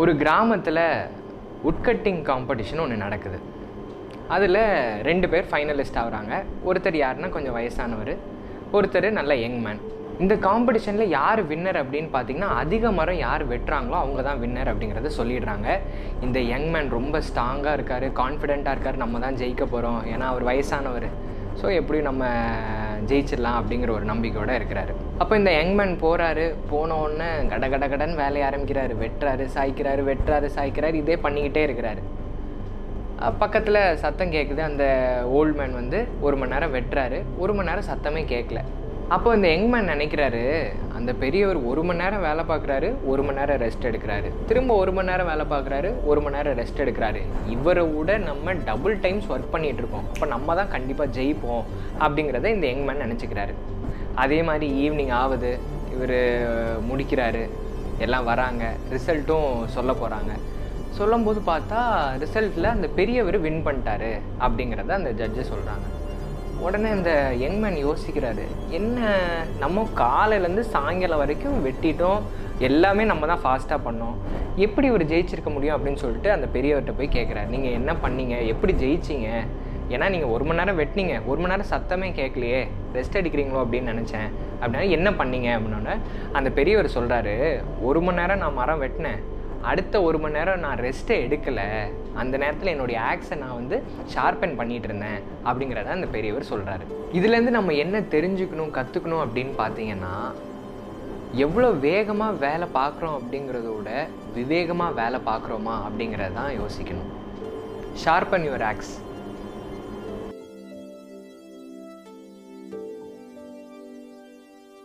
ஒரு கிராமத்தில் உட்கட்டிங் காம்படிஷன் ஒன்று நடக்குது. அதில் ரெண்டு பேர் ஃபைனலிஸ்ட் ஆகுறாங்க. ஒருத்தர் யாருன்னா கொஞ்சம் வயசானவர் ஒருத்தர் நல்ல யங் மேன் இந்த காம்படிஷனில் யார் வின்னர் அப்படின்னு பார்த்தீங்கன்னா அதிக மரம் யார் வெட்டுறாங்களோ அவங்க தான் வின்னர் அப்படிங்கிறத சொல்லிடுறாங்க. இந்த யங் மேன் ரொம்ப ஸ்ட்ராங்காக இருக்கார் கான்ஃபிடெண்ட்டாக இருக்கார் நம்ம தான் ஜெயிக்க போகிறோம் ஏன்னா அவர் வயசானவர். ஸோ எப்படியும் நம்ம ஜெயிச்சிடலாம் அப்படிங்கிற ஒரு நம்பிக்கையோடு இருக்கிறாரு. அப்போ இந்த யங் மேன் போகிறாரு போன உடனே கட கட கடன் வேலையை ஆரம்பிக்கிறாரு வெட்டுறாரு சாய்க்கிறாரு வெட்டுறாரு சாய்க்கிறாரு இதே பண்ணிக்கிட்டே இருக்கிறாரு. பக்கத்தில் சத்தம் கேட்குது அந்த ஓல்டு மேன் வந்து ஒரு மணி நேரம் வெட்டுறாரு ஒரு மணி நேரம் சத்தமே கேட்கல அப்போ இந்த யங் மேன் நினைக்கிறாரு அந்த பெரியவர் ஒரு மணி நேரம் வேலை பார்க்குறாரு ஒரு மணி நேரம் ரெஸ்ட் எடுக்கிறாரு. திரும்ப ஒரு மணி நேரம் வேலை பார்க்குறாரு ஒரு மணி நேரம் ரெஸ்ட் எடுக்கிறாரு. இவரை விட நம்ம டபுள் டைம்ஸ் ஒர்க் பண்ணிகிட்டு இருக்கோம். அப்போ நம்ம தான் கண்டிப்பாக ஜெயிப்போம் அப்படிங்கிறத இந்த யங் மேன் நினச்சிக்கிறாரு. அதே மாதிரி ஈவினிங் ஆகுது இவர் முடிக்கிறாரு எல்லாம் வராங்க ரிசல்ட்டும் சொல்ல போகிறாங்க சொல்லும்போது பார்த்தா ரிசல்ட்டில் அந்த பெரியவர் வின் பண்ணிட்டாரு அப்படிங்கிறத அந்த ஜட்ஜு சொல்கிறாங்க உடனே இந்த யங்மேன் யோசிக்கிறாரு என்ன நம்ம காலையிலேருந்து சாயங்காலம் வரைக்கும் வெட்டிட்டோம் எல்லாமே நம்ம தான் ஃபாஸ்ட்டாக பண்ணோம். எப்படி இவர் ஜெயிச்சிருக்க முடியும் அப்படின்னு சொல்லிட்டு அந்த பெரியவர்கிட்ட போய் கேட்குறாரு நீங்கள் என்ன பண்ணீங்க? எப்படி ஜெயிச்சிங்க? ஏன்னா நீங்கள் ஒரு மணி நேரம் வெட்டினீங்க. ஒரு மணி நேரம் சத்தமே கேட்கலையே. ரெஸ்ட் அடிக்கிறீங்களோ அப்படின்னு நினச்சேன். அப்படின்னா என்ன பண்ணீங்க? அப்படின்னோட அந்த பெரியவர் சொல்கிறாரு ஒரு மணி நேரம் நான் மரம் வெட்டினேன். அடுத்த ஒரு மணி நேரம் நான் ரெஸ்ட்டை எடுக்கலை. அந்த நேரத்தில் என்னுடைய ஆக்ஸை நான் வந்து ஷார்பன் பண்ணிகிட்டு இருந்தேன் அப்படிங்கிறத அந்த பெரியவர் சொல்கிறாரு இதுலேருந்து நம்ம என்ன தெரிஞ்சுக்கணும் கற்றுக்கணும் அப்படின்னு பார்த்தீங்கன்னா எவ்வளோ வேகமாக வேலை பார்க்குறோம் அப்படிங்கிறத விட விவேகமாக வேலை பார்க்குறோமா அப்படிங்கிறத தான் யோசிக்கணும். Sharpen your aux